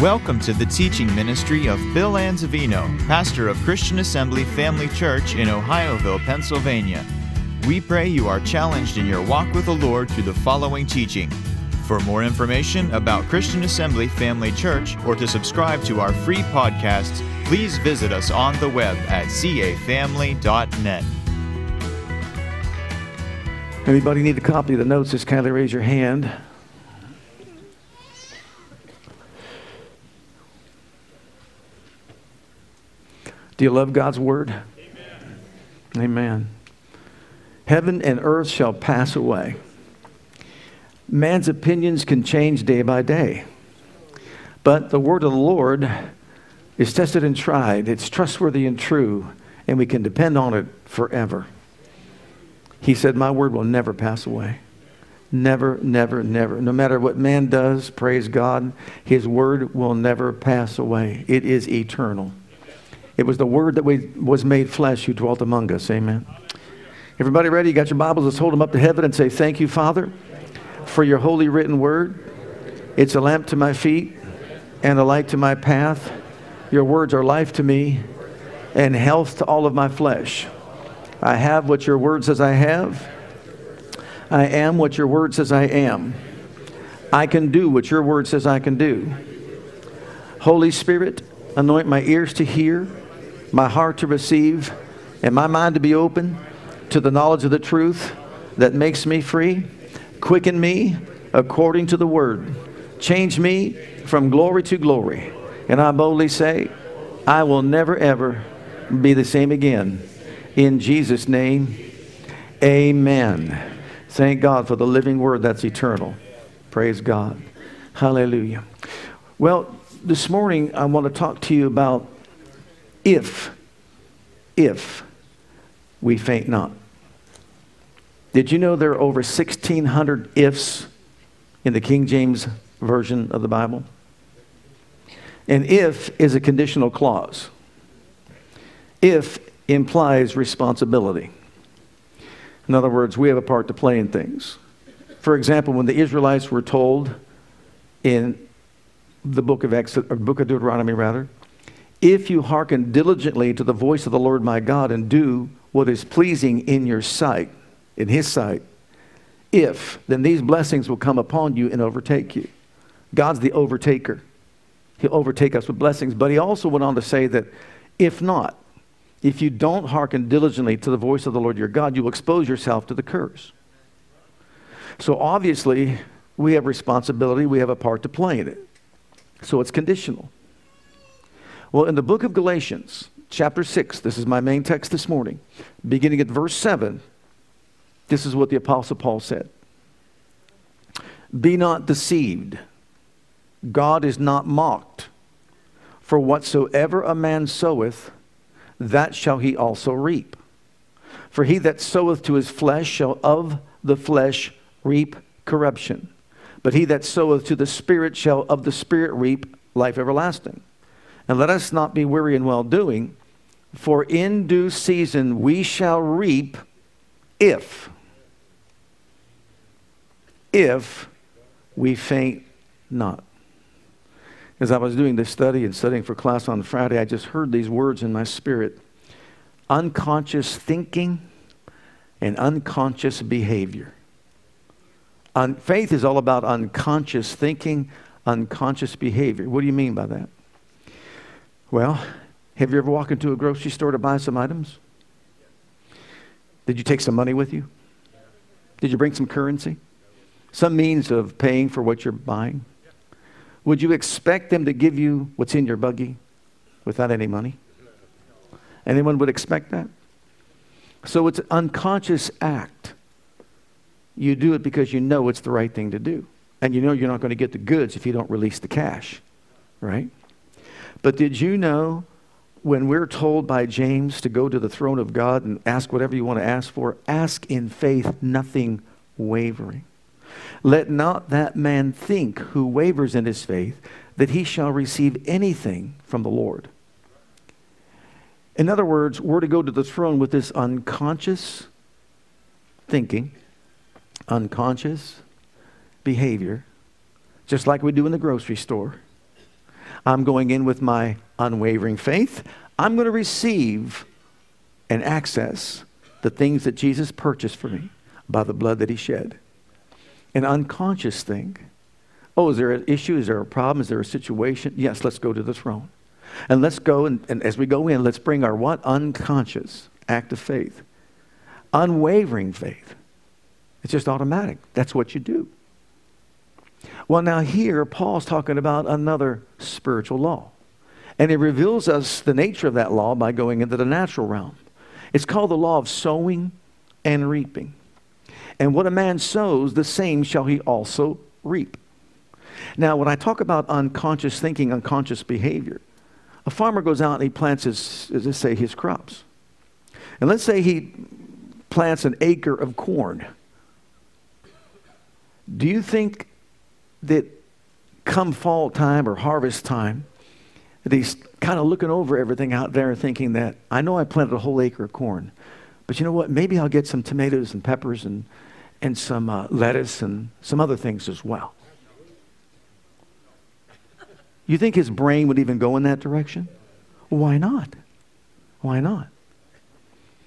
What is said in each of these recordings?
Welcome to the teaching ministry of Bill Anzavino, pastor of Christian Assembly Family Church in Ohioville, Pennsylvania. We pray you are challenged in your walk with the Lord through the following teaching. For more information about Christian Assembly Family Church or to subscribe to our free podcasts, please visit us on the web at cafamily.net. Anybody need a copy of the notes? Just kindly raise your hand. Do you love God's word? Amen. Amen. Heaven and earth shall pass away. Man's opinions can change day by day. But the word of the Lord is tested and tried. It's trustworthy and true, and we can depend on it forever. He said, My word will never pass away. Never, never, never. No matter what man does, praise God, his word will never pass away. It is eternal. It was the Word that was made flesh who dwelt among us. Amen. Everybody ready? You got your Bibles? Let's hold them up to heaven and say, Thank you, Father, for your holy written word. It's a lamp to my feet and a light to my path. Your words are life to me and health to all of my flesh. I have what your word says I have. I am what your word says I am. I can do what your word says I can do. Holy Spirit, anoint my ears to hear my heart to receive, and my mind to be open to the knowledge of the truth that makes me free. Quicken me according to the word. Change me from glory to glory. And I boldly say, I will never, ever be the same again. In Jesus' name, amen. Thank God for the living word that's eternal. Praise God. Hallelujah. Well, this morning I want to talk to you about if, if we faint not. Did you know there are over 1,600 ifs in the King James Version of the Bible? An if is a conditional clause. If implies responsibility. In other words, we have a part to play in things. For example, when the Israelites were told in the book of Exodus, or book of Deuteronomy rather, if you hearken diligently to the voice of the Lord my God and do what is pleasing in your sight, in his sight, if, then these blessings will come upon you and overtake you. God's the overtaker. He'll overtake us with blessings. But he also went on to say that if not, if you don't hearken diligently to the voice of the Lord your God, you will expose yourself to the curse. So obviously, we have responsibility, we have a part to play in it. So it's conditional. Well, in the book of Galatians, chapter 6, this is my main text this morning, beginning at verse 7, this is what the Apostle Paul said Be not deceived, God is not mocked. For whatsoever a man soweth, that shall he also reap. For he that soweth to his flesh shall of the flesh reap corruption. But he that soweth to the Spirit shall of the Spirit reap life everlasting. And let us not be weary in well doing, for in due season we shall reap if, if we faint not. As I was doing this study and studying for class on Friday, I just heard these words in my spirit unconscious thinking and unconscious behavior. Un- faith is all about unconscious thinking, unconscious behavior. What do you mean by that? Well, have you ever walked into a grocery store to buy some items? Did you take some money with you? Did you bring some currency? Some means of paying for what you're buying? Would you expect them to give you what's in your buggy without any money? Anyone would expect that? So it's an unconscious act. You do it because you know it's the right thing to do. And you know you're not going to get the goods if you don't release the cash, right? But did you know when we're told by James to go to the throne of God and ask whatever you want to ask for, ask in faith, nothing wavering? Let not that man think who wavers in his faith that he shall receive anything from the Lord. In other words, we're to go to the throne with this unconscious thinking, unconscious behavior, just like we do in the grocery store I'm going in with my unwavering faith. I'm going to receive and access the things that Jesus purchased for me by the blood that he shed. An unconscious thing. Oh, is there an issue? Is there a problem? Is there a situation? Yes, let's go to the throne. And let's go, and, and as we go in, let's bring our what? Unconscious act of faith. Unwavering faith. It's just automatic. That's what you do. Well, now here, Paul's talking about another spiritual law. And he reveals us the nature of that law by going into the natural realm. It's called the law of sowing and reaping. And what a man sows, the same shall he also reap. Now, when I talk about unconscious thinking, unconscious behavior, a farmer goes out and he plants his, let's say, his crops. And let's say he plants an acre of corn. Do you think that come fall time or harvest time, that he's kind of looking over everything out there thinking that, I know I planted a whole acre of corn, but you know what? Maybe I'll get some tomatoes and peppers and, and some uh, lettuce and some other things as well. You think his brain would even go in that direction? Why not? Why not?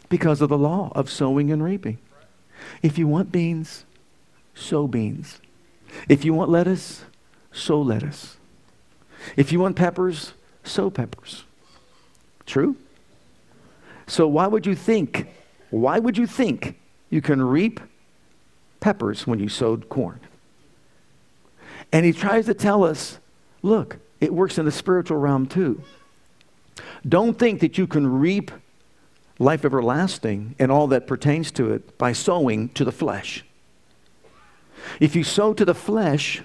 Because of the law of sowing and reaping. If you want beans, sow beans. If you want lettuce, sow lettuce. If you want peppers, sow peppers. True? So why would you think, why would you think you can reap peppers when you sowed corn? And he tries to tell us, look, it works in the spiritual realm too. Don't think that you can reap life everlasting and all that pertains to it by sowing to the flesh. If you sow to the flesh,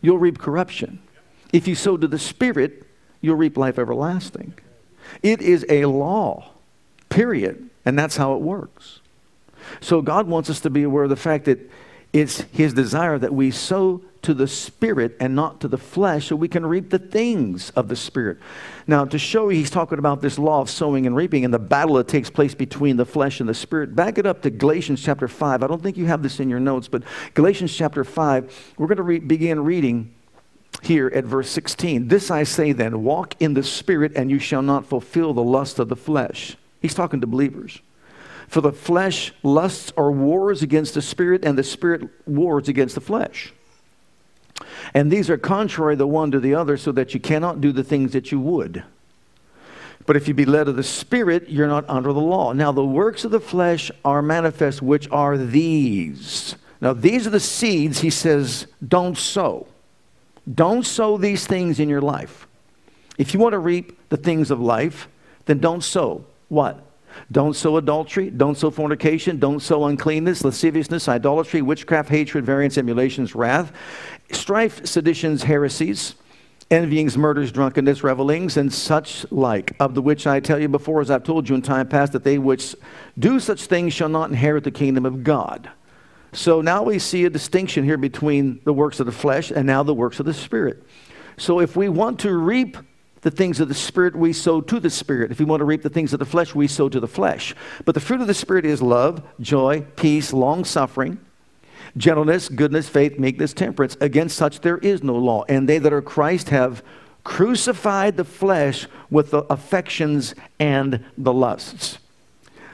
you'll reap corruption. If you sow to the Spirit, you'll reap life everlasting. It is a law, period. And that's how it works. So God wants us to be aware of the fact that it's His desire that we sow to the Spirit and not to the flesh so we can reap the things of the Spirit. Now, to show you, he's talking about this law of sowing and reaping and the battle that takes place between the flesh and the Spirit. Back it up to Galatians chapter 5. I don't think you have this in your notes, but Galatians chapter 5, we're going to re- begin reading here at verse 16. This I say then walk in the Spirit, and you shall not fulfill the lust of the flesh. He's talking to believers. For the flesh lusts or wars against the Spirit, and the Spirit wars against the flesh. And these are contrary the one to the other, so that you cannot do the things that you would. But if you be led of the Spirit, you're not under the law. Now, the works of the flesh are manifest, which are these. Now, these are the seeds, he says, don't sow. Don't sow these things in your life. If you want to reap the things of life, then don't sow. What? Don't sow adultery. Don't sow fornication. Don't sow uncleanness, lasciviousness, idolatry, witchcraft, hatred, variance, emulations, wrath, strife, seditions, heresies, envyings, murders, drunkenness, revelings, and such like, of the which I tell you before, as I've told you in time past, that they which do such things shall not inherit the kingdom of God. So now we see a distinction here between the works of the flesh and now the works of the Spirit. So if we want to reap the things of the Spirit, we sow to the Spirit. If we want to reap the things of the flesh, we sow to the flesh. But the fruit of the Spirit is love, joy, peace, long suffering, gentleness, goodness, faith, meekness, temperance. Against such there is no law. And they that are Christ have crucified the flesh with the affections and the lusts.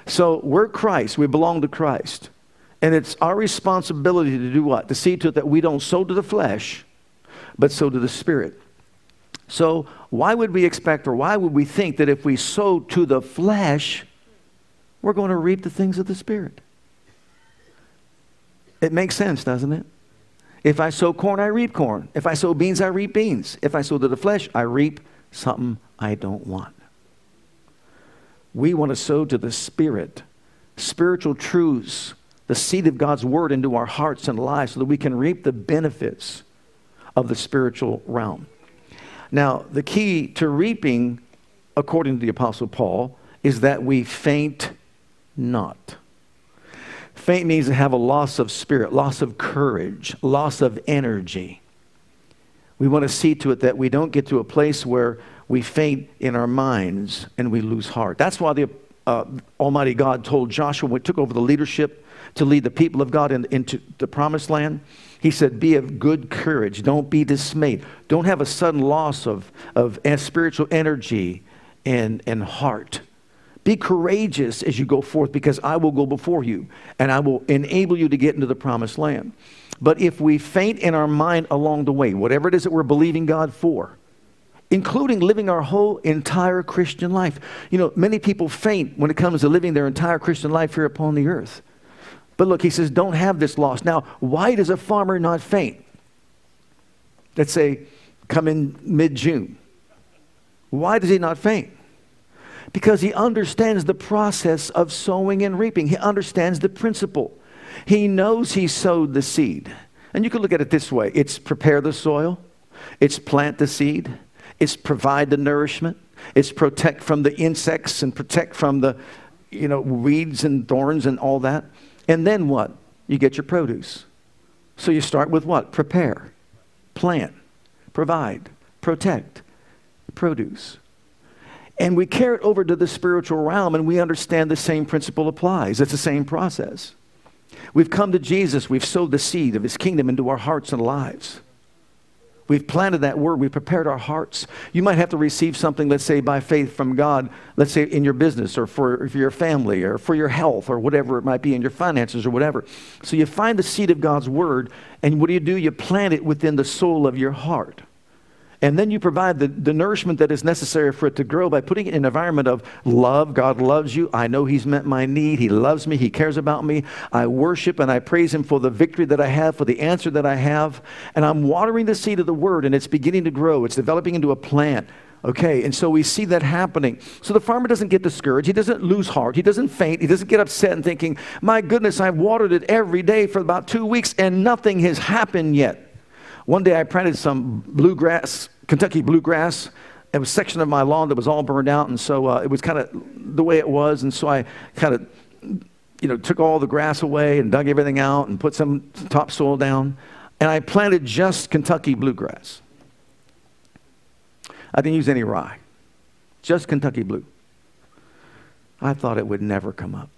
So we're Christ, we belong to Christ. And it's our responsibility to do what? To see to it that we don't sow to the flesh, but sow to the Spirit. So, why would we expect or why would we think that if we sow to the flesh, we're going to reap the things of the Spirit? It makes sense, doesn't it? If I sow corn, I reap corn. If I sow beans, I reap beans. If I sow to the flesh, I reap something I don't want. We want to sow to the Spirit, spiritual truths, the seed of God's Word into our hearts and lives so that we can reap the benefits of the spiritual realm. Now, the key to reaping, according to the Apostle Paul, is that we faint not. Faint means to have a loss of spirit, loss of courage, loss of energy. We want to see to it that we don't get to a place where we faint in our minds and we lose heart. That's why the uh, Almighty God told Joshua when he took over the leadership to lead the people of God in, into the promised land. He said, Be of good courage. Don't be dismayed. Don't have a sudden loss of, of spiritual energy and, and heart. Be courageous as you go forth because I will go before you and I will enable you to get into the promised land. But if we faint in our mind along the way, whatever it is that we're believing God for, including living our whole entire Christian life. You know, many people faint when it comes to living their entire Christian life here upon the earth. But look, he says, don't have this loss. Now, why does a farmer not faint? Let's say, come in mid June. Why does he not faint? Because he understands the process of sowing and reaping. He understands the principle. He knows he sowed the seed. And you can look at it this way it's prepare the soil, it's plant the seed, it's provide the nourishment, it's protect from the insects and protect from the you know weeds and thorns and all that. And then what? You get your produce. So you start with what? Prepare, plant, provide, protect, produce. And we carry it over to the spiritual realm and we understand the same principle applies. It's the same process. We've come to Jesus, we've sowed the seed of his kingdom into our hearts and lives. We've planted that word. We've prepared our hearts. You might have to receive something, let's say, by faith from God, let's say in your business or for, for your family or for your health or whatever it might be in your finances or whatever. So you find the seed of God's word, and what do you do? You plant it within the soul of your heart. And then you provide the, the nourishment that is necessary for it to grow by putting it in an environment of love. God loves you. I know He's met my need. He loves me. He cares about me. I worship and I praise Him for the victory that I have, for the answer that I have. And I'm watering the seed of the Word, and it's beginning to grow. It's developing into a plant. Okay, and so we see that happening. So the farmer doesn't get discouraged. He doesn't lose heart. He doesn't faint. He doesn't get upset and thinking, my goodness, I've watered it every day for about two weeks and nothing has happened yet. One day I planted some bluegrass, Kentucky bluegrass. It was a section of my lawn that was all burned out, and so uh, it was kind of the way it was. And so I kind of, you know, took all the grass away and dug everything out and put some topsoil down. And I planted just Kentucky bluegrass. I didn't use any rye, just Kentucky blue. I thought it would never come up.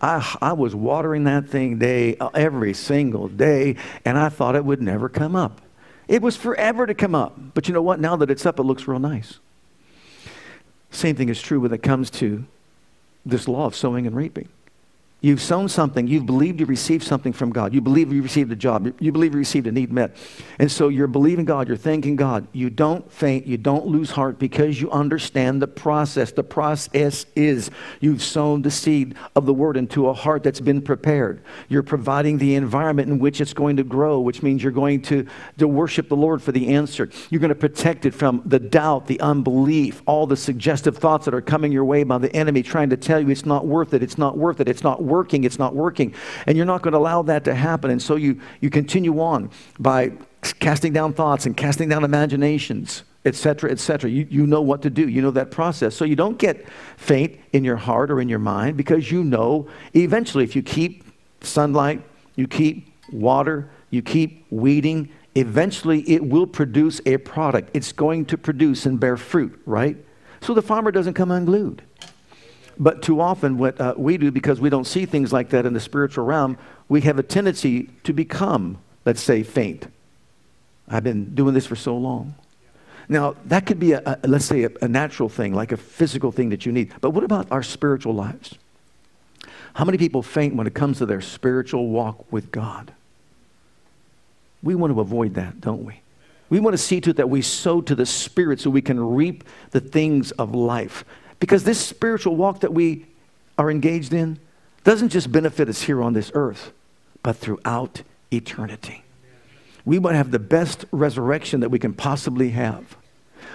I, I was watering that thing day uh, every single day, and I thought it would never come up. It was forever to come up. But you know what? Now that it's up, it looks real nice. Same thing is true when it comes to this law of sowing and reaping. You've sown something. You've believed you received something from God. You believe you received a job. You believe you received a need met. And so you're believing God. You're thanking God. You don't faint. You don't lose heart because you understand the process. The process is you've sown the seed of the word into a heart that's been prepared. You're providing the environment in which it's going to grow, which means you're going to, to worship the Lord for the answer. You're going to protect it from the doubt, the unbelief, all the suggestive thoughts that are coming your way by the enemy trying to tell you it's not worth it. It's not worth it. It's not working, it's not working. And you're not going to allow that to happen. And so you, you continue on by casting down thoughts and casting down imaginations, etc., etc. You, you know what to do. You know that process. So you don't get faint in your heart or in your mind because you know eventually if you keep sunlight, you keep water, you keep weeding, eventually it will produce a product. It's going to produce and bear fruit, right? So the farmer doesn't come unglued. But too often, what uh, we do, because we don't see things like that in the spiritual realm, we have a tendency to become, let's say, faint. I've been doing this for so long. Now, that could be, a, a let's say, a, a natural thing, like a physical thing that you need. But what about our spiritual lives? How many people faint when it comes to their spiritual walk with God? We want to avoid that, don't we? We want to see to it that we sow to the Spirit so we can reap the things of life. Because this spiritual walk that we are engaged in doesn't just benefit us here on this earth, but throughout eternity. We want to have the best resurrection that we can possibly have.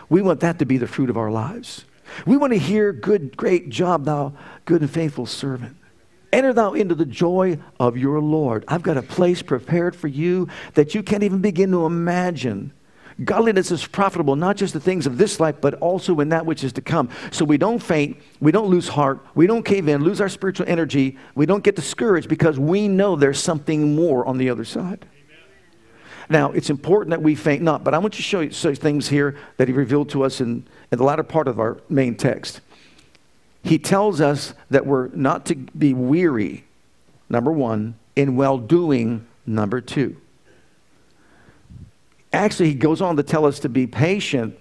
We want that to be the fruit of our lives. We want to hear, Good, great job, thou good and faithful servant. Enter thou into the joy of your Lord. I've got a place prepared for you that you can't even begin to imagine Godliness is profitable, not just the things of this life, but also in that which is to come. So we don't faint, we don't lose heart, we don't cave in, lose our spiritual energy, we don't get discouraged because we know there's something more on the other side. Now, it's important that we faint not, but I want to show you some things here that he revealed to us in, in the latter part of our main text. He tells us that we're not to be weary number one, in well doing, number two. Actually, he goes on to tell us to be patient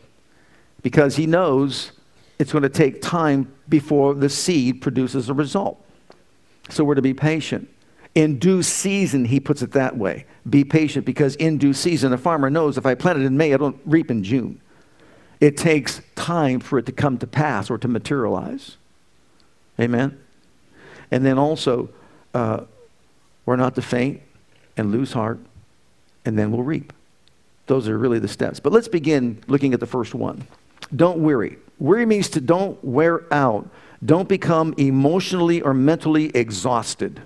because he knows it's going to take time before the seed produces a result. So we're to be patient. In due season, he puts it that way. Be patient because in due season, a farmer knows if I plant it in May, I don't reap in June. It takes time for it to come to pass or to materialize. Amen? And then also, uh, we're not to faint and lose heart, and then we'll reap. Those are really the steps. But let's begin looking at the first one. Don't worry. Worry means to don't wear out. Don't become emotionally or mentally exhausted.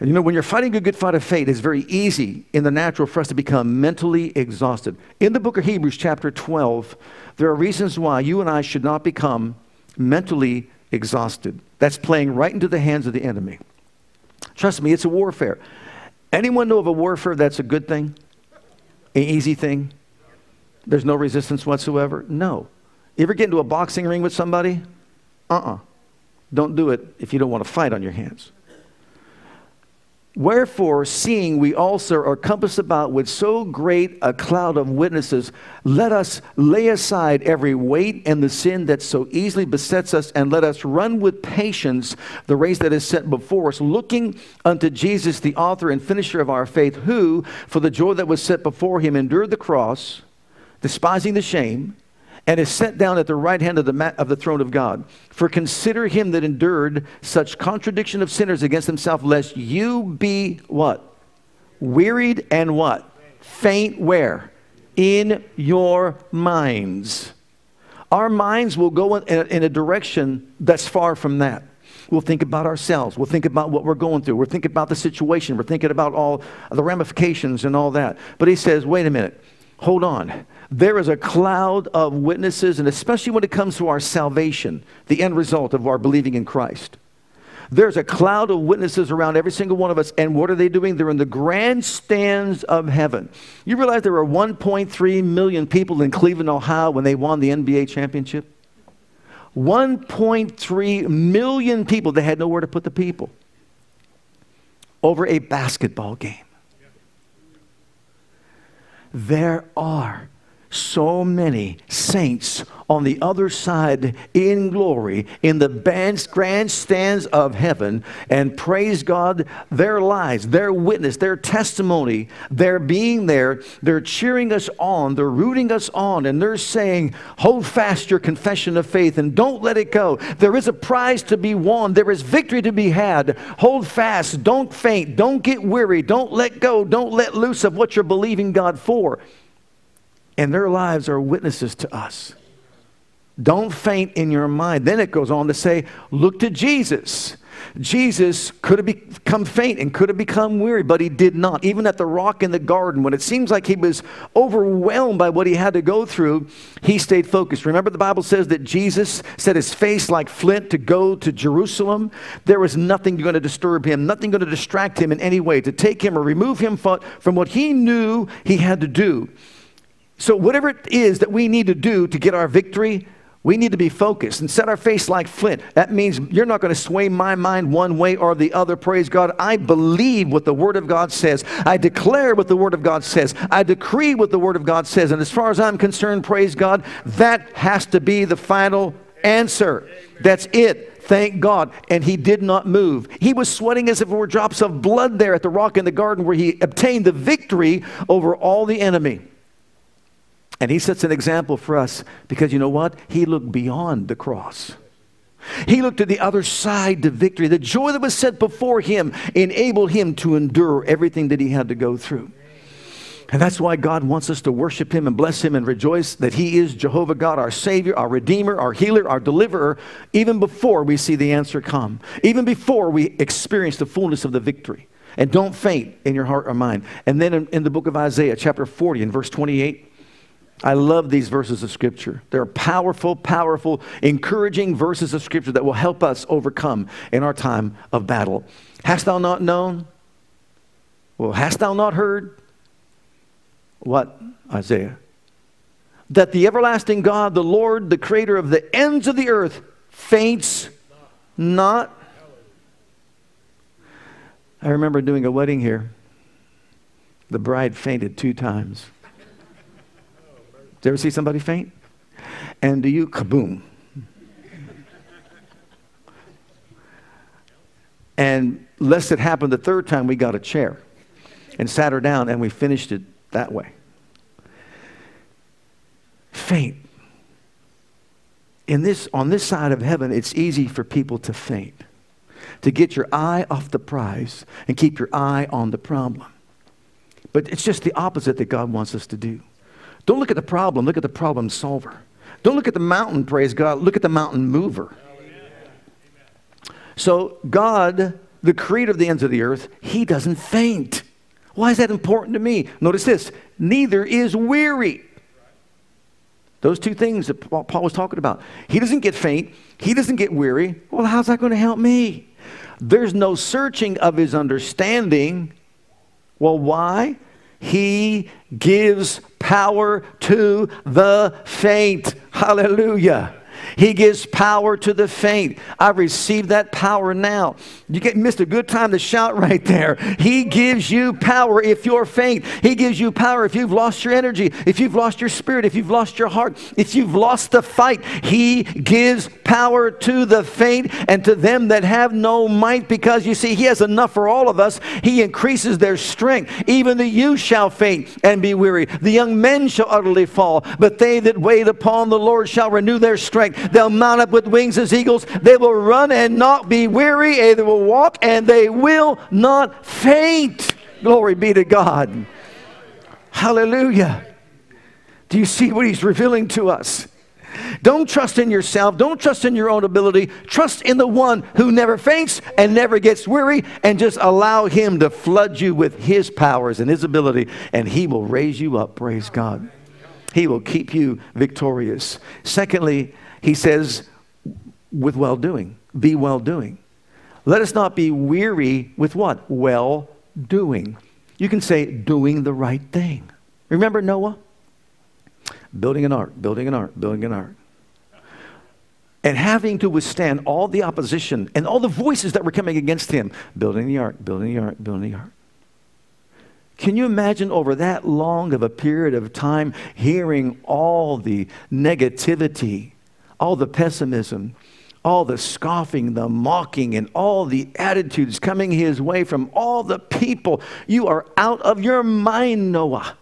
And you know, when you're fighting a good fight of faith, it's very easy in the natural for us to become mentally exhausted. In the book of Hebrews, chapter 12, there are reasons why you and I should not become mentally exhausted. That's playing right into the hands of the enemy. Trust me, it's a warfare. Anyone know of a warfare that's a good thing? An easy thing? There's no resistance whatsoever? No. You ever get into a boxing ring with somebody? Uh uh-uh. uh. do not do it if you don't want to fight on your hands. Wherefore, seeing we also are compassed about with so great a cloud of witnesses, let us lay aside every weight and the sin that so easily besets us, and let us run with patience the race that is set before us, looking unto Jesus, the author and finisher of our faith, who, for the joy that was set before him, endured the cross, despising the shame and is set down at the right hand of the, of the throne of God. For consider him that endured such contradiction of sinners against himself, lest you be what? Wearied and what? Faint where? In your minds. Our minds will go in, in a direction that's far from that. We'll think about ourselves. We'll think about what we're going through. We're thinking about the situation. We're thinking about all the ramifications and all that. But he says, wait a minute, hold on there is a cloud of witnesses, and especially when it comes to our salvation, the end result of our believing in Christ. There's a cloud of witnesses around every single one of us, and what are they doing? They're in the grandstands of heaven. You realize there were 1.3 million people in Cleveland, Ohio when they won the NBA championship? 1.3 million people. They had nowhere to put the people over a basketball game. There are so many saints on the other side in glory in the grandstands of heaven and praise God, their lives, their witness, their testimony, their being there, they're cheering us on, they're rooting us on, and they're saying, Hold fast your confession of faith and don't let it go. There is a prize to be won, there is victory to be had. Hold fast, don't faint, don't get weary, don't let go, don't let loose of what you're believing God for and their lives are witnesses to us. Don't faint in your mind. Then it goes on to say, look to Jesus. Jesus could have become faint and could have become weary, but he did not. Even at the rock in the garden, when it seems like he was overwhelmed by what he had to go through, he stayed focused. Remember, the Bible says that Jesus set his face like flint to go to Jerusalem. There was nothing going to disturb him, nothing going to distract him in any way, to take him or remove him from what he knew he had to do. So, whatever it is that we need to do to get our victory, we need to be focused and set our face like flint. That means you're not going to sway my mind one way or the other. Praise God. I believe what the Word of God says. I declare what the Word of God says. I decree what the Word of God says. And as far as I'm concerned, praise God, that has to be the final answer. That's it. Thank God. And he did not move. He was sweating as if it were drops of blood there at the rock in the garden where he obtained the victory over all the enemy. And he sets an example for us because you know what? He looked beyond the cross. He looked at the other side to victory. The joy that was set before him enabled him to endure everything that he had to go through. And that's why God wants us to worship him and bless him and rejoice that he is Jehovah God, our Savior, our Redeemer, our Healer, our Deliverer, even before we see the answer come, even before we experience the fullness of the victory. And don't faint in your heart or mind. And then in, in the book of Isaiah, chapter 40, and verse 28, I love these verses of Scripture. They're powerful, powerful, encouraging verses of Scripture that will help us overcome in our time of battle. Hast thou not known? Well, hast thou not heard? What, Isaiah? That the everlasting God, the Lord, the creator of the ends of the earth, faints not. I remember doing a wedding here. The bride fainted two times. You ever see somebody faint? And do you kaboom? And lest it happen the third time, we got a chair and sat her down and we finished it that way. Faint. In this, on this side of heaven, it's easy for people to faint, to get your eye off the prize and keep your eye on the problem. But it's just the opposite that God wants us to do. Don't look at the problem, look at the problem solver. Don't look at the mountain, praise God, look at the mountain mover. So, God, the creator of the ends of the earth, he doesn't faint. Why is that important to me? Notice this neither is weary. Those two things that Paul was talking about. He doesn't get faint, he doesn't get weary. Well, how's that going to help me? There's no searching of his understanding. Well, why? He gives power to the faint. Hallelujah. He gives power to the faint. I receive that power now. You get missed a good time to shout right there. He gives you power if you're faint. He gives you power if you've lost your energy, if you've lost your spirit, if you've lost your heart, if you've lost the fight. He gives power to the faint and to them that have no might because you see, He has enough for all of us. He increases their strength. Even the youth shall faint and be weary. The young men shall utterly fall, but they that wait upon the Lord shall renew their strength. They'll mount up with wings as eagles. They will run and not be weary. They will walk and they will not faint. Glory be to God. Hallelujah. Do you see what he's revealing to us? Don't trust in yourself. Don't trust in your own ability. Trust in the one who never faints and never gets weary, and just allow him to flood you with his powers and his ability, and he will raise you up. Praise God. He will keep you victorious. Secondly, he says, with well doing, be well doing. Let us not be weary with what? Well doing. You can say, doing the right thing. Remember Noah? Building an ark, building an ark, building an ark. And having to withstand all the opposition and all the voices that were coming against him, building the ark, building the ark, building the ark. Can you imagine over that long of a period of time hearing all the negativity all the pessimism, all the scoffing, the mocking, and all the attitudes coming his way from all the people. You are out of your mind, Noah.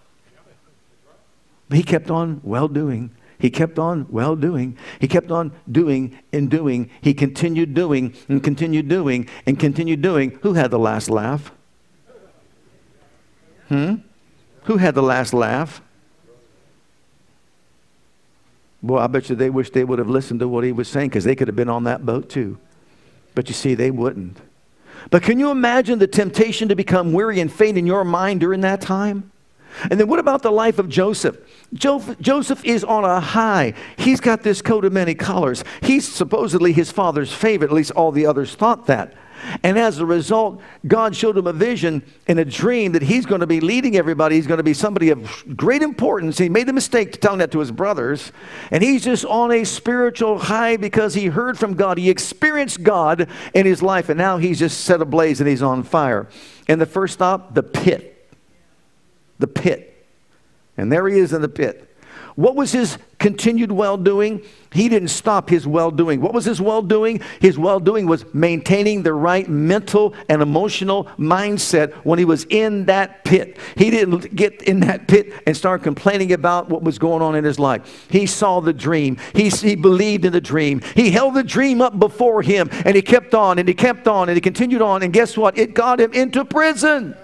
But he kept on well doing. He kept on well doing. He kept on doing and doing. He continued doing and continued doing and continued doing. Who had the last laugh? Hmm? Who had the last laugh? Boy, I bet you they wish they would have listened to what he was saying because they could have been on that boat too. But you see, they wouldn't. But can you imagine the temptation to become weary and faint in your mind during that time? And then what about the life of Joseph? Joseph is on a high. He's got this coat of many colors. He's supposedly his father's favorite, at least all the others thought that. And as a result, God showed him a vision in a dream that he's going to be leading everybody. He's going to be somebody of great importance. He made the mistake telling that to his brothers. And he's just on a spiritual high because he heard from God. He experienced God in his life. And now he's just set ablaze and he's on fire. And the first stop, the pit. The pit. And there he is in the pit. What was his continued well doing? He didn't stop his well doing. What was his well doing? His well doing was maintaining the right mental and emotional mindset when he was in that pit. He didn't get in that pit and start complaining about what was going on in his life. He saw the dream, he, he believed in the dream. He held the dream up before him and he kept on and he kept on and he continued on. And guess what? It got him into prison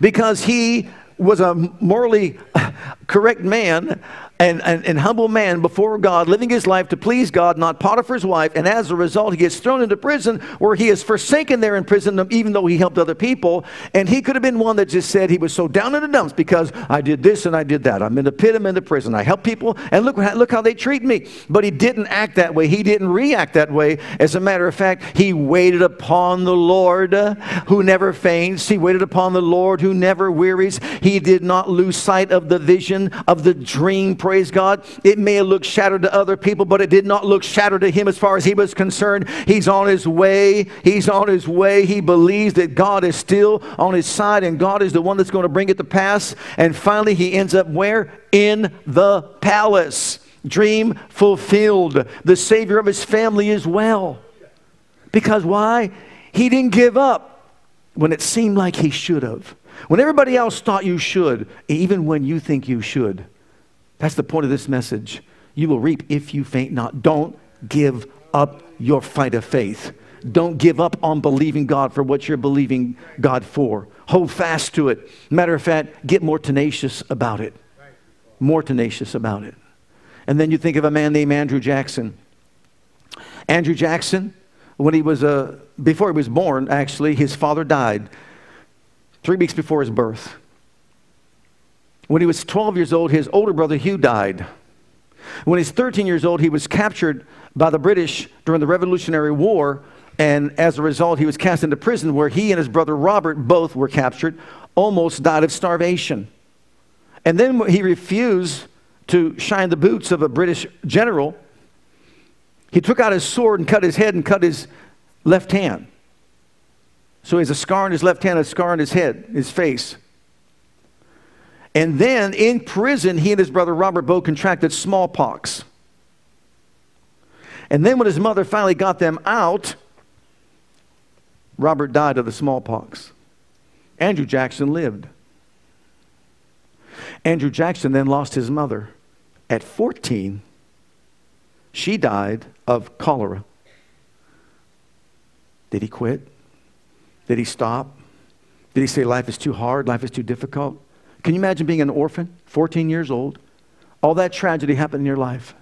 because he was a morally correct man and, and, and, humble man before God, living his life to please God, not Potiphar's wife. And as a result, he gets thrown into prison where he is forsaken there in prison, even though he helped other people. And he could have been one that just said he was so down in the dumps because I did this and I did that. I'm in the pit, I'm in the prison. I help people, and look, look how they treat me. But he didn't act that way. He didn't react that way. As a matter of fact, he waited upon the Lord uh, who never faints. He waited upon the Lord who never wearies. He did not lose sight of the vision vision, of the dream, praise God. It may have looked shattered to other people, but it did not look shattered to him as far as he was concerned. He's on his way. He's on his way. He believes that God is still on his side and God is the one that's going to bring it to pass. And finally, he ends up where? In the palace. Dream fulfilled. The Savior of his family as well. Because why? He didn't give up when it seemed like he should have. When everybody else thought you should, even when you think you should. That's the point of this message. You will reap if you faint not. Don't give up your fight of faith. Don't give up on believing God for what you're believing God for. Hold fast to it. Matter of fact, get more tenacious about it. More tenacious about it. And then you think of a man named Andrew Jackson. Andrew Jackson, when he was, uh, before he was born, actually, his father died three weeks before his birth. When he was 12 years old, his older brother Hugh died. When he was 13 years old, he was captured by the British during the Revolutionary War, and as a result, he was cast into prison where he and his brother Robert both were captured, almost died of starvation. And then he refused to shine the boots of a British general. He took out his sword and cut his head and cut his left hand. So he has a scar on his left hand, a scar on his head, his face. And then in prison, he and his brother Robert both contracted smallpox. And then when his mother finally got them out, Robert died of the smallpox. Andrew Jackson lived. Andrew Jackson then lost his mother. At 14, she died of cholera. Did he quit? Did he stop? Did he say life is too hard? Life is too difficult? Can you imagine being an orphan, 14 years old? All that tragedy happened in your life.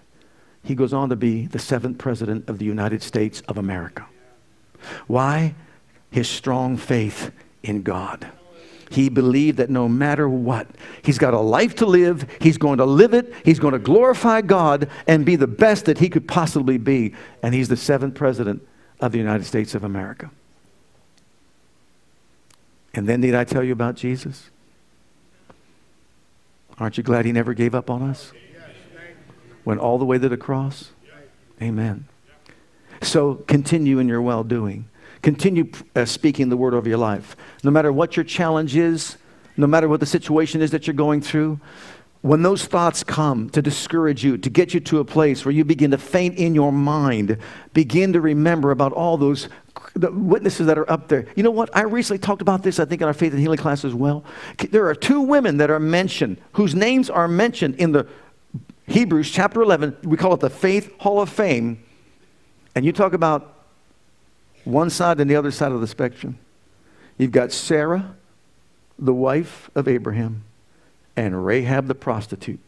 He goes on to be the seventh president of the United States of America. Why? His strong faith in God. He believed that no matter what, he's got a life to live, he's going to live it, he's going to glorify God and be the best that he could possibly be. And he's the seventh president of the United States of America. And then, did I tell you about Jesus? Aren't you glad he never gave up on us? Went all the way to the cross? Amen. So continue in your well doing. Continue uh, speaking the word over your life. No matter what your challenge is, no matter what the situation is that you're going through, when those thoughts come to discourage you, to get you to a place where you begin to faint in your mind, begin to remember about all those the witnesses that are up there. You know what? I recently talked about this, I think, in our faith and healing class as well. There are two women that are mentioned, whose names are mentioned in the Hebrews chapter 11. We call it the Faith Hall of Fame. And you talk about one side and the other side of the spectrum. You've got Sarah, the wife of Abraham, and Rahab the prostitute.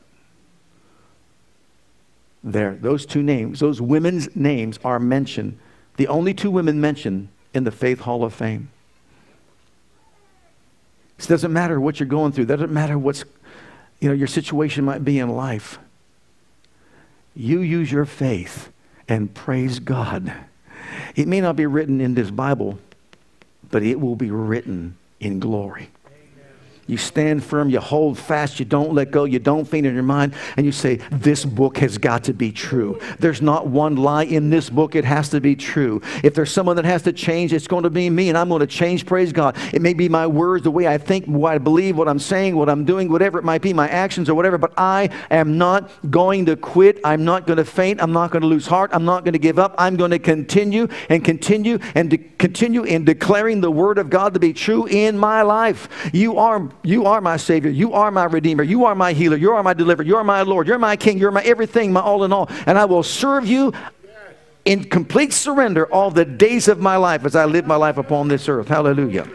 There, those two names, those women's names are mentioned the only two women mentioned in the Faith Hall of Fame. It doesn't matter what you're going through. It doesn't matter what's, you know, your situation might be in life. You use your faith and praise God. It may not be written in this Bible, but it will be written in glory. You stand firm, you hold fast, you don't let go, you don't faint in your mind, and you say, This book has got to be true. There's not one lie in this book, it has to be true. If there's someone that has to change, it's going to be me, and I'm going to change, praise God. It may be my words, the way I think, what I believe, what I'm saying, what I'm doing, whatever it might be, my actions or whatever, but I am not going to quit. I'm not going to faint. I'm not going to lose heart. I'm not going to give up. I'm going to continue and continue and de- continue in declaring the word of God to be true in my life. You are you are my Savior. You are my Redeemer. You are my healer. You are my deliverer. You are my Lord. You're my King. You're my everything, my all in all. And I will serve you in complete surrender all the days of my life as I live my life upon this earth. Hallelujah.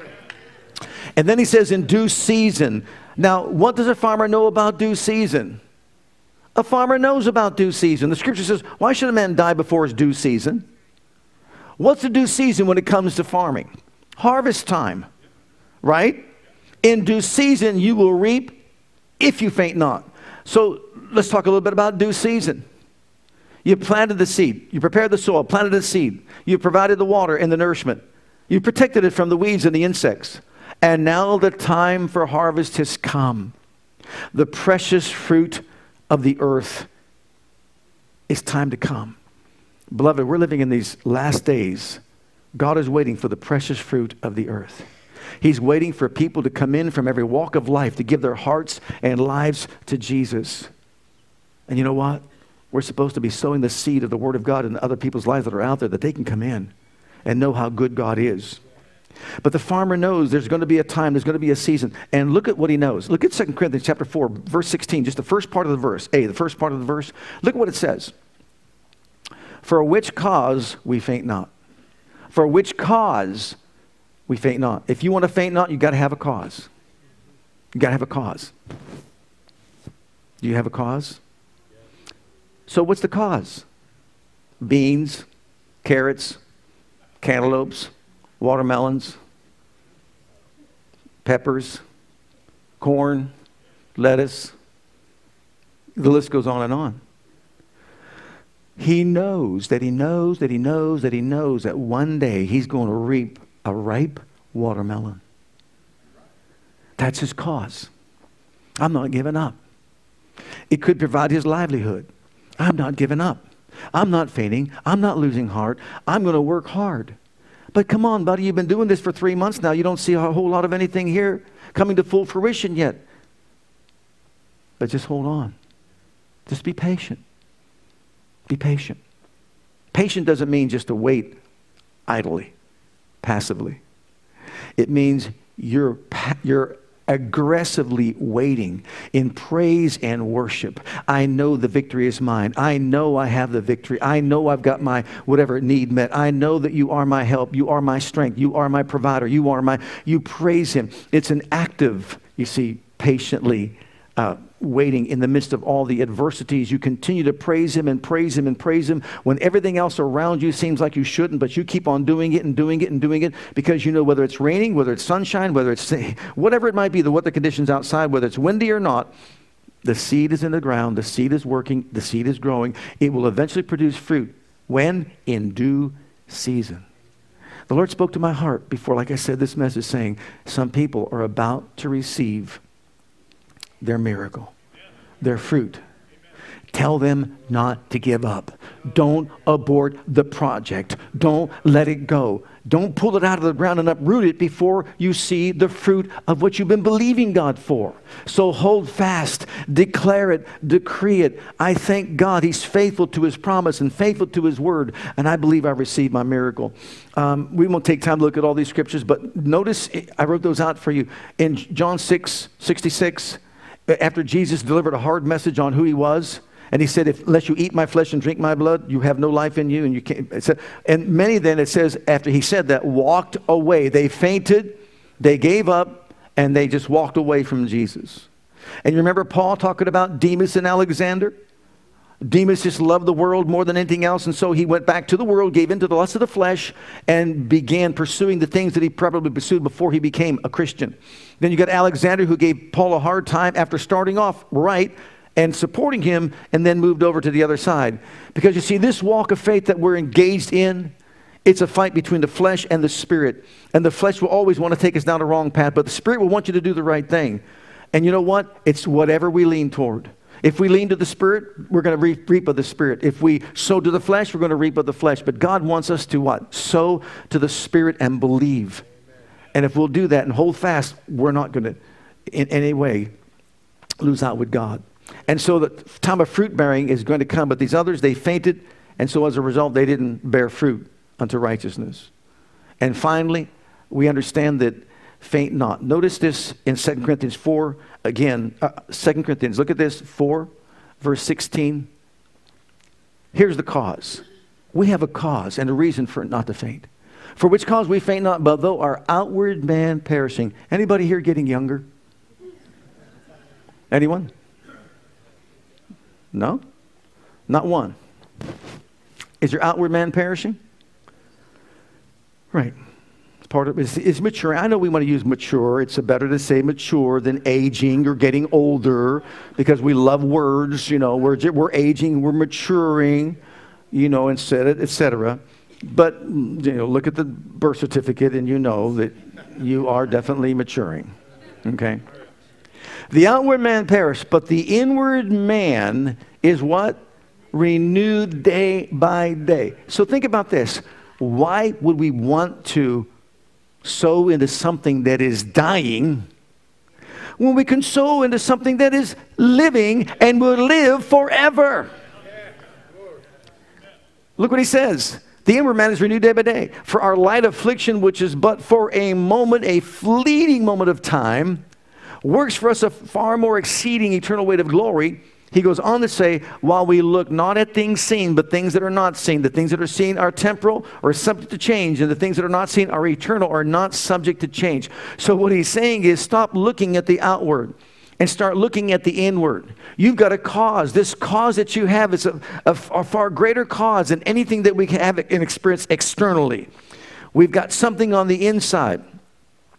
And then he says, in due season. Now, what does a farmer know about due season? A farmer knows about due season. The scripture says, why should a man die before his due season? What's the due season when it comes to farming? Harvest time, right? In due season you will reap if you faint not. So let's talk a little bit about due season. You planted the seed, you prepared the soil, planted the seed, you provided the water and the nourishment, you protected it from the weeds and the insects. And now the time for harvest has come. The precious fruit of the earth is time to come. Beloved, we're living in these last days. God is waiting for the precious fruit of the earth. He's waiting for people to come in from every walk of life to give their hearts and lives to Jesus. And you know what? We're supposed to be sowing the seed of the Word of God in other people's lives that are out there that they can come in and know how good God is. But the farmer knows there's going to be a time, there's going to be a season. And look at what he knows. Look at 2 Corinthians chapter 4, verse 16, just the first part of the verse. A, the first part of the verse. Look at what it says. For which cause we faint not. For which cause we faint not. If you want to faint not, you've got to have a cause. You've got to have a cause. Do you have a cause? So, what's the cause? Beans, carrots, cantaloupes, watermelons, peppers, corn, lettuce. The list goes on and on. He knows that he knows that he knows that he knows that one day he's going to reap a ripe watermelon. That's his cause. I'm not giving up. It could provide his livelihood. I'm not giving up. I'm not fainting. I'm not losing heart. I'm going to work hard. But come on, buddy, you've been doing this for three months now. You don't see a whole lot of anything here coming to full fruition yet. But just hold on. Just be patient. Be patient. Patient doesn't mean just to wait idly, passively. It means you're, you're aggressively waiting in praise and worship. I know the victory is mine. I know I have the victory. I know I've got my whatever need met. I know that you are my help. You are my strength. You are my provider. You are my, you praise him. It's an active, you see, patiently uh, waiting in the midst of all the adversities. You continue to praise Him and praise Him and praise Him when everything else around you seems like you shouldn't, but you keep on doing it and doing it and doing it because you know whether it's raining, whether it's sunshine, whether it's whatever it might be, the weather conditions outside, whether it's windy or not. The seed is in the ground, the seed is working, the seed is growing. It will eventually produce fruit. When? In due season. The Lord spoke to my heart before, like I said, this message saying, Some people are about to receive their miracle their fruit. Tell them not to give up. Don't abort the project. Don't let it go. Don't pull it out of the ground and uproot it before you see the fruit of what you've been believing God for. So hold fast, declare it, decree it. I thank God He's faithful to His promise and faithful to His word, and I believe I received my miracle. Um, we won't take time to look at all these scriptures, but notice I wrote those out for you. In John 6 66, after Jesus delivered a hard message on who he was, and he said, if, unless you eat my flesh and drink my blood, you have no life in you. And, you can't. Said, and many then, it says, after he said that, walked away. They fainted, they gave up, and they just walked away from Jesus. And you remember Paul talking about Demas and Alexander? Demas just loved the world more than anything else, and so he went back to the world, gave in to the lust of the flesh, and began pursuing the things that he probably pursued before he became a Christian. Then you got Alexander, who gave Paul a hard time after starting off right and supporting him, and then moved over to the other side. Because you see, this walk of faith that we're engaged in, it's a fight between the flesh and the spirit. And the flesh will always want to take us down the wrong path, but the spirit will want you to do the right thing. And you know what? It's whatever we lean toward. If we lean to the Spirit, we're going to reap, of the Spirit. If we sow to the flesh, we're going to reap of the flesh. But God wants us to what? Sow to the Spirit and believe. And if we'll do that and hold fast, we're not going to in any way lose out with God. And so the time of fruit bearing is going to come. But these others, they fainted. And so as a result, they didn't bear fruit unto righteousness. And finally, we understand that faint not. Notice this in 2 Corinthians 4 Again, uh, 2 Corinthians, look at this 4, verse 16. Here's the cause. We have a cause and a reason for it not to faint. For which cause we faint not, but though our outward man perishing. Anybody here getting younger? Anyone? No? Not one. Is your outward man perishing? Right part of it is, mature. I know we want to use mature. It's better to say mature than aging or getting older because we love words. You know, we're, we're aging, we're maturing, you know, instead, etc. But you know, look at the birth certificate and you know that you are definitely maturing. Okay. The outward man perish, but the inward man is what? Renewed day by day. So think about this. Why would we want to sow into something that is dying when we can sow into something that is living and will live forever? Look what he says. The inward man is renewed day by day. For our light affliction, which is but for a moment, a fleeting moment of time, works for us a far more exceeding eternal weight of glory. He goes on to say, while we look not at things seen, but things that are not seen. The things that are seen are temporal or subject to change, and the things that are not seen are eternal or not subject to change. So, what he's saying is stop looking at the outward and start looking at the inward. You've got a cause. This cause that you have is a, a, a far greater cause than anything that we can have and experience externally. We've got something on the inside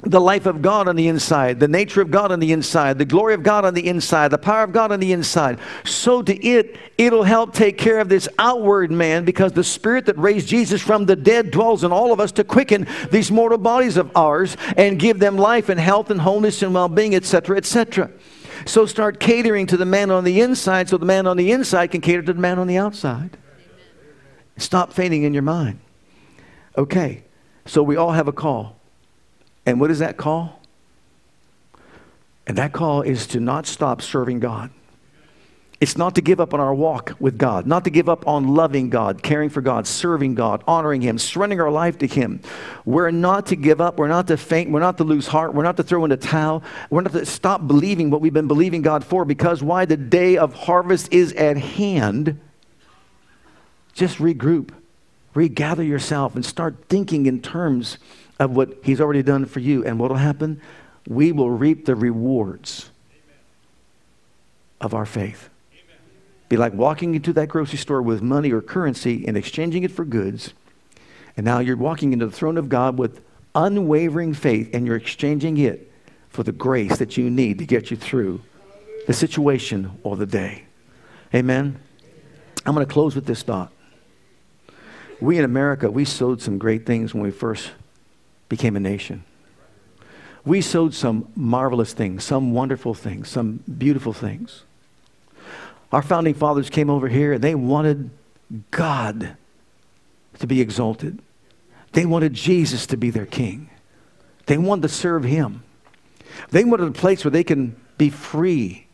the life of God on the inside, the nature of God on the inside, the glory of God on the inside, the power of God on the inside. So to it, it'll help take care of this outward man because the spirit that raised Jesus from the dead dwells in all of us to quicken these mortal bodies of ours and give them life and health and wholeness and well-being, etc., etc. So start catering to the man on the inside so the man on the inside can cater to the man on the outside. Stop fainting in your mind. Okay, so we all have a call. And what is that call? And that call is to not stop serving God. It's not to give up on our walk with God, not to give up on loving God, caring for God, serving God, honoring Him, surrendering our life to Him. We're not to give up. We're not to faint. We're not to lose heart. We're not to throw in a towel. We're not to stop believing what we've been believing God for because why? The day of harvest is at hand. Just regroup, regather yourself, and start thinking in terms of what He's already done for you. And what will happen? We will reap the rewards of our faith. Be like walking into that grocery store with money or currency and exchanging it for goods. And now you're walking into the throne of God with unwavering faith and you're exchanging it for the grace that you need to get you through the situation or the day. Amen. I'm going to close with this thought. We in America, we sowed some great things when we first became a nation. We sowed some marvelous things, some wonderful things, some beautiful things. Our founding fathers came over here and they wanted God to be exalted. They wanted Jesus to be their king. They wanted to serve him. They wanted a place where they can be free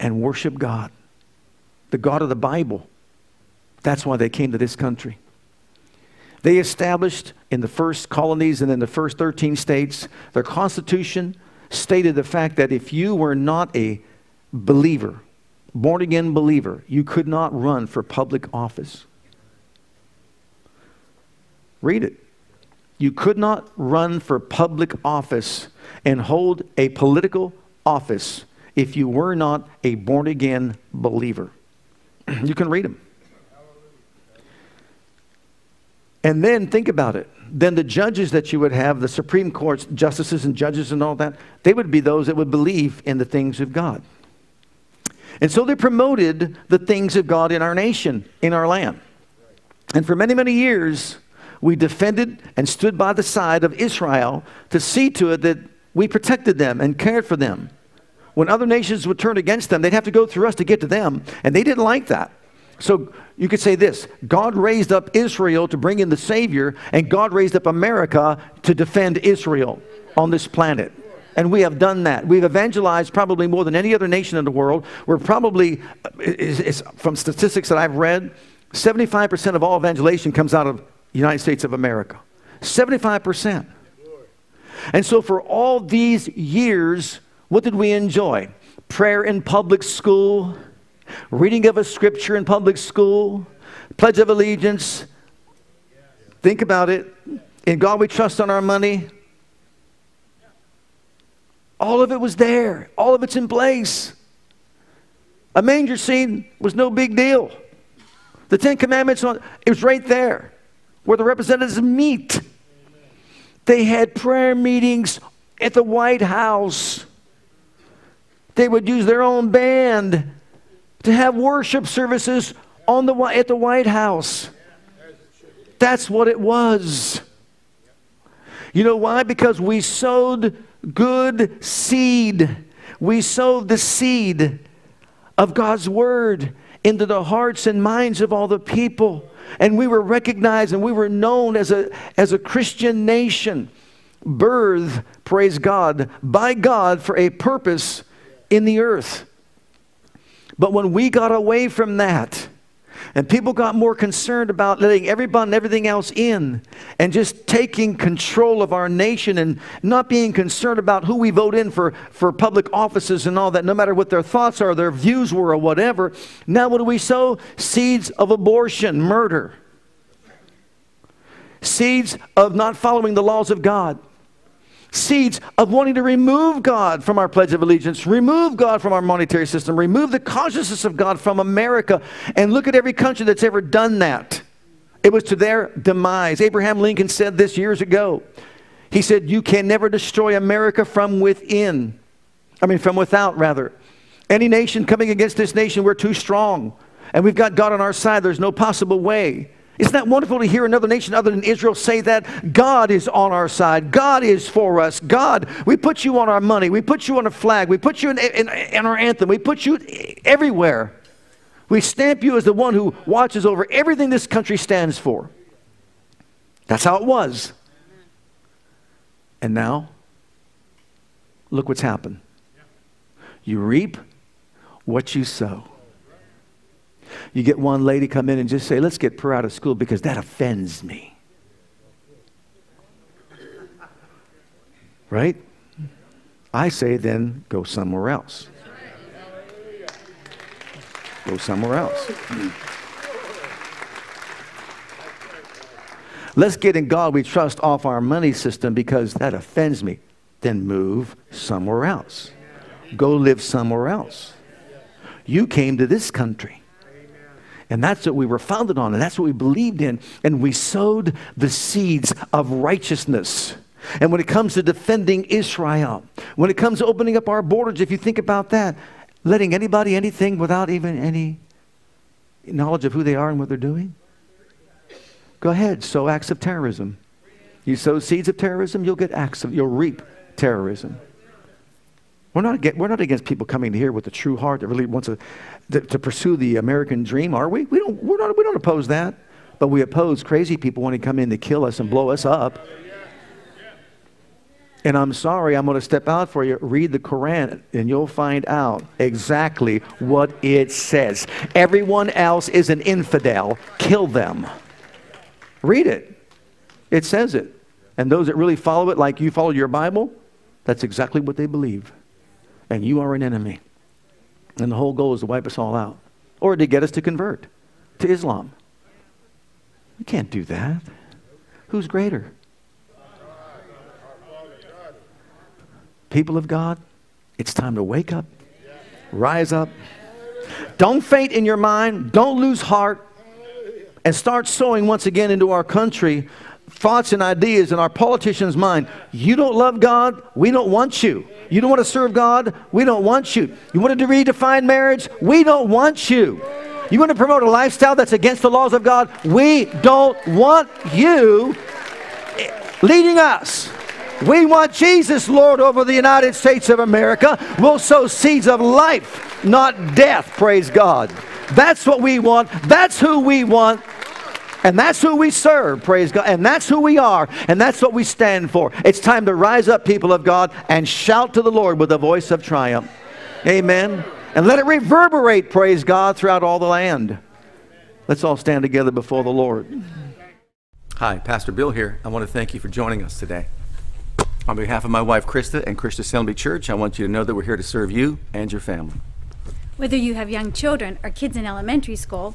and worship God, the God of the Bible. That's why they came to this country. They established in the first colonies and in the first 13 states, their constitution stated the fact that if you were not a believer, born again believer, you could not run for public office. Read it. You could not run for public office and hold a political office if you were not a born again believer. you can read them. And then think about it. Then the judges that you would have, the Supreme Court's justices and judges and all that, they would be those that would believe in the things of God. And so they promoted the things of God in our nation, in our land. And for many, many years, we defended and stood by the side of Israel to see to it that we protected them and cared for them. When other nations would turn against them, they'd have to go through us to get to them, and they didn't like that. So you could say this God raised up Israel to bring in the Savior, and God raised up America to defend Israel on this planet. And we have done that. We've evangelized probably more than any other nation in the world. We're probably, it's, from statistics that I've read, 75% of all evangelization comes out of the United States of America. 75%. And so for all these years, what did we enjoy? Prayer in public school, reading of a scripture in public school, pledge of allegiance. Think about it. In God we trust on our money. All of it was there, all of it's in place. A manger scene was no big deal. The Ten Commandments, uh, it was right there where the representatives meet. They had prayer meetings at the White House. They would use their own band to have worship services on the, at the White House. That's what it was. You know why? Because we sowed good seed. we sowed the seed of God's word into the hearts and minds of all the people. And we were recognized and we were known as a, as a Christian nation, birth, praise God, by God for a purpose in the earth. But when we got away from that, and people got more concerned about letting everybody and everything else in and just taking control of our nation and not being concerned about who we vote in for, for public offices and all that, no matter what their thoughts are, their views were, or whatever. Now, what do we sow? Seeds of abortion, murder, seeds of not following the laws of God seeds of wanting to remove God from our Pledge of Allegiance, remove God from our monetary system, remove the consciousness of God from America. And look at every country that's ever done that. It was to their demise. Abraham Lincoln said this years ago. He said, You can never destroy America from within. I mean, from without, rather. Any nation coming against this nation, we're too strong. And we've got God on our side. There's no possible way. Isn't that wonderful to hear another nation other than Israel say that? God is on our side. God is for us. God, we put you on our money. We put you on a flag. We put you in, in, in our anthem. We put you everywhere. We stamp you as the one who watches over everything this country stands for. That's how it was. And now, look what's happened. You reap what you sow. You get one lady come in and just say, let's get her out of school because that offends me. Right? I say then go somewhere else. Go somewhere else. Let's get in God we trust off our money system because that offends me. Then move somewhere else. Go live somewhere else. You came to this country. And that's what we were founded on, and that's what we believed in. And we sowed the seeds of righteousness. And when it comes to defending Israel, when it comes to opening up our borders, if you think about that, letting anybody anything without even any knowledge of who they are and what they're doing, go ahead, sow acts of terrorism. You sow seeds of terrorism, you'll get acts of, you'll reap terrorism. We're not, against, we're not against people coming here with a true heart that really wants to, to, pursue the American dream, are we? We don't, we're not, we don't oppose that. But we oppose crazy people wanting to come in to kill us and blow us up. And I'm sorry, I'm going to step out for you. Read the Quran, and you'll find out exactly what it says. Everyone else is an infidel. Kill them. Read it. It says it. And those that really follow it, like you follow your Bible, that's exactly what they believe and you are an enemy. And the whole goal is to wipe us all out or to get us to convert to Islam. We can't do that. Who's greater? People of God, it's time to wake up, rise up. Don't faint in your mind, don't lose heart, and start sowing once again into our country thoughts and ideas in our politicians' mind. You don't love God, we don't want you. You don't want to serve God, we don't want you. You want to redefine marriage, we don't want you. You want to promote a lifestyle that's against the laws of God, we don't want you leading us. We want Jesus, Lord, over the United States of America. We'll sow seeds of life, not death, praise God. That's what we want. That's who we want. And that's who we serve, praise God. And that's who we are. And that's what we stand for. It's time to rise up, people of God, and shout to the Lord with a voice of triumph. Amen. And let it reverberate, praise God, throughout all the land. Let's all stand together before the Lord. Hi, Pastor Bill here. I want to thank you for joining us today. On behalf of my wife, Krista, and Christian Assembly Church, I want you to know that we're here to serve you and your family. Whether you have young children or kids in elementary school,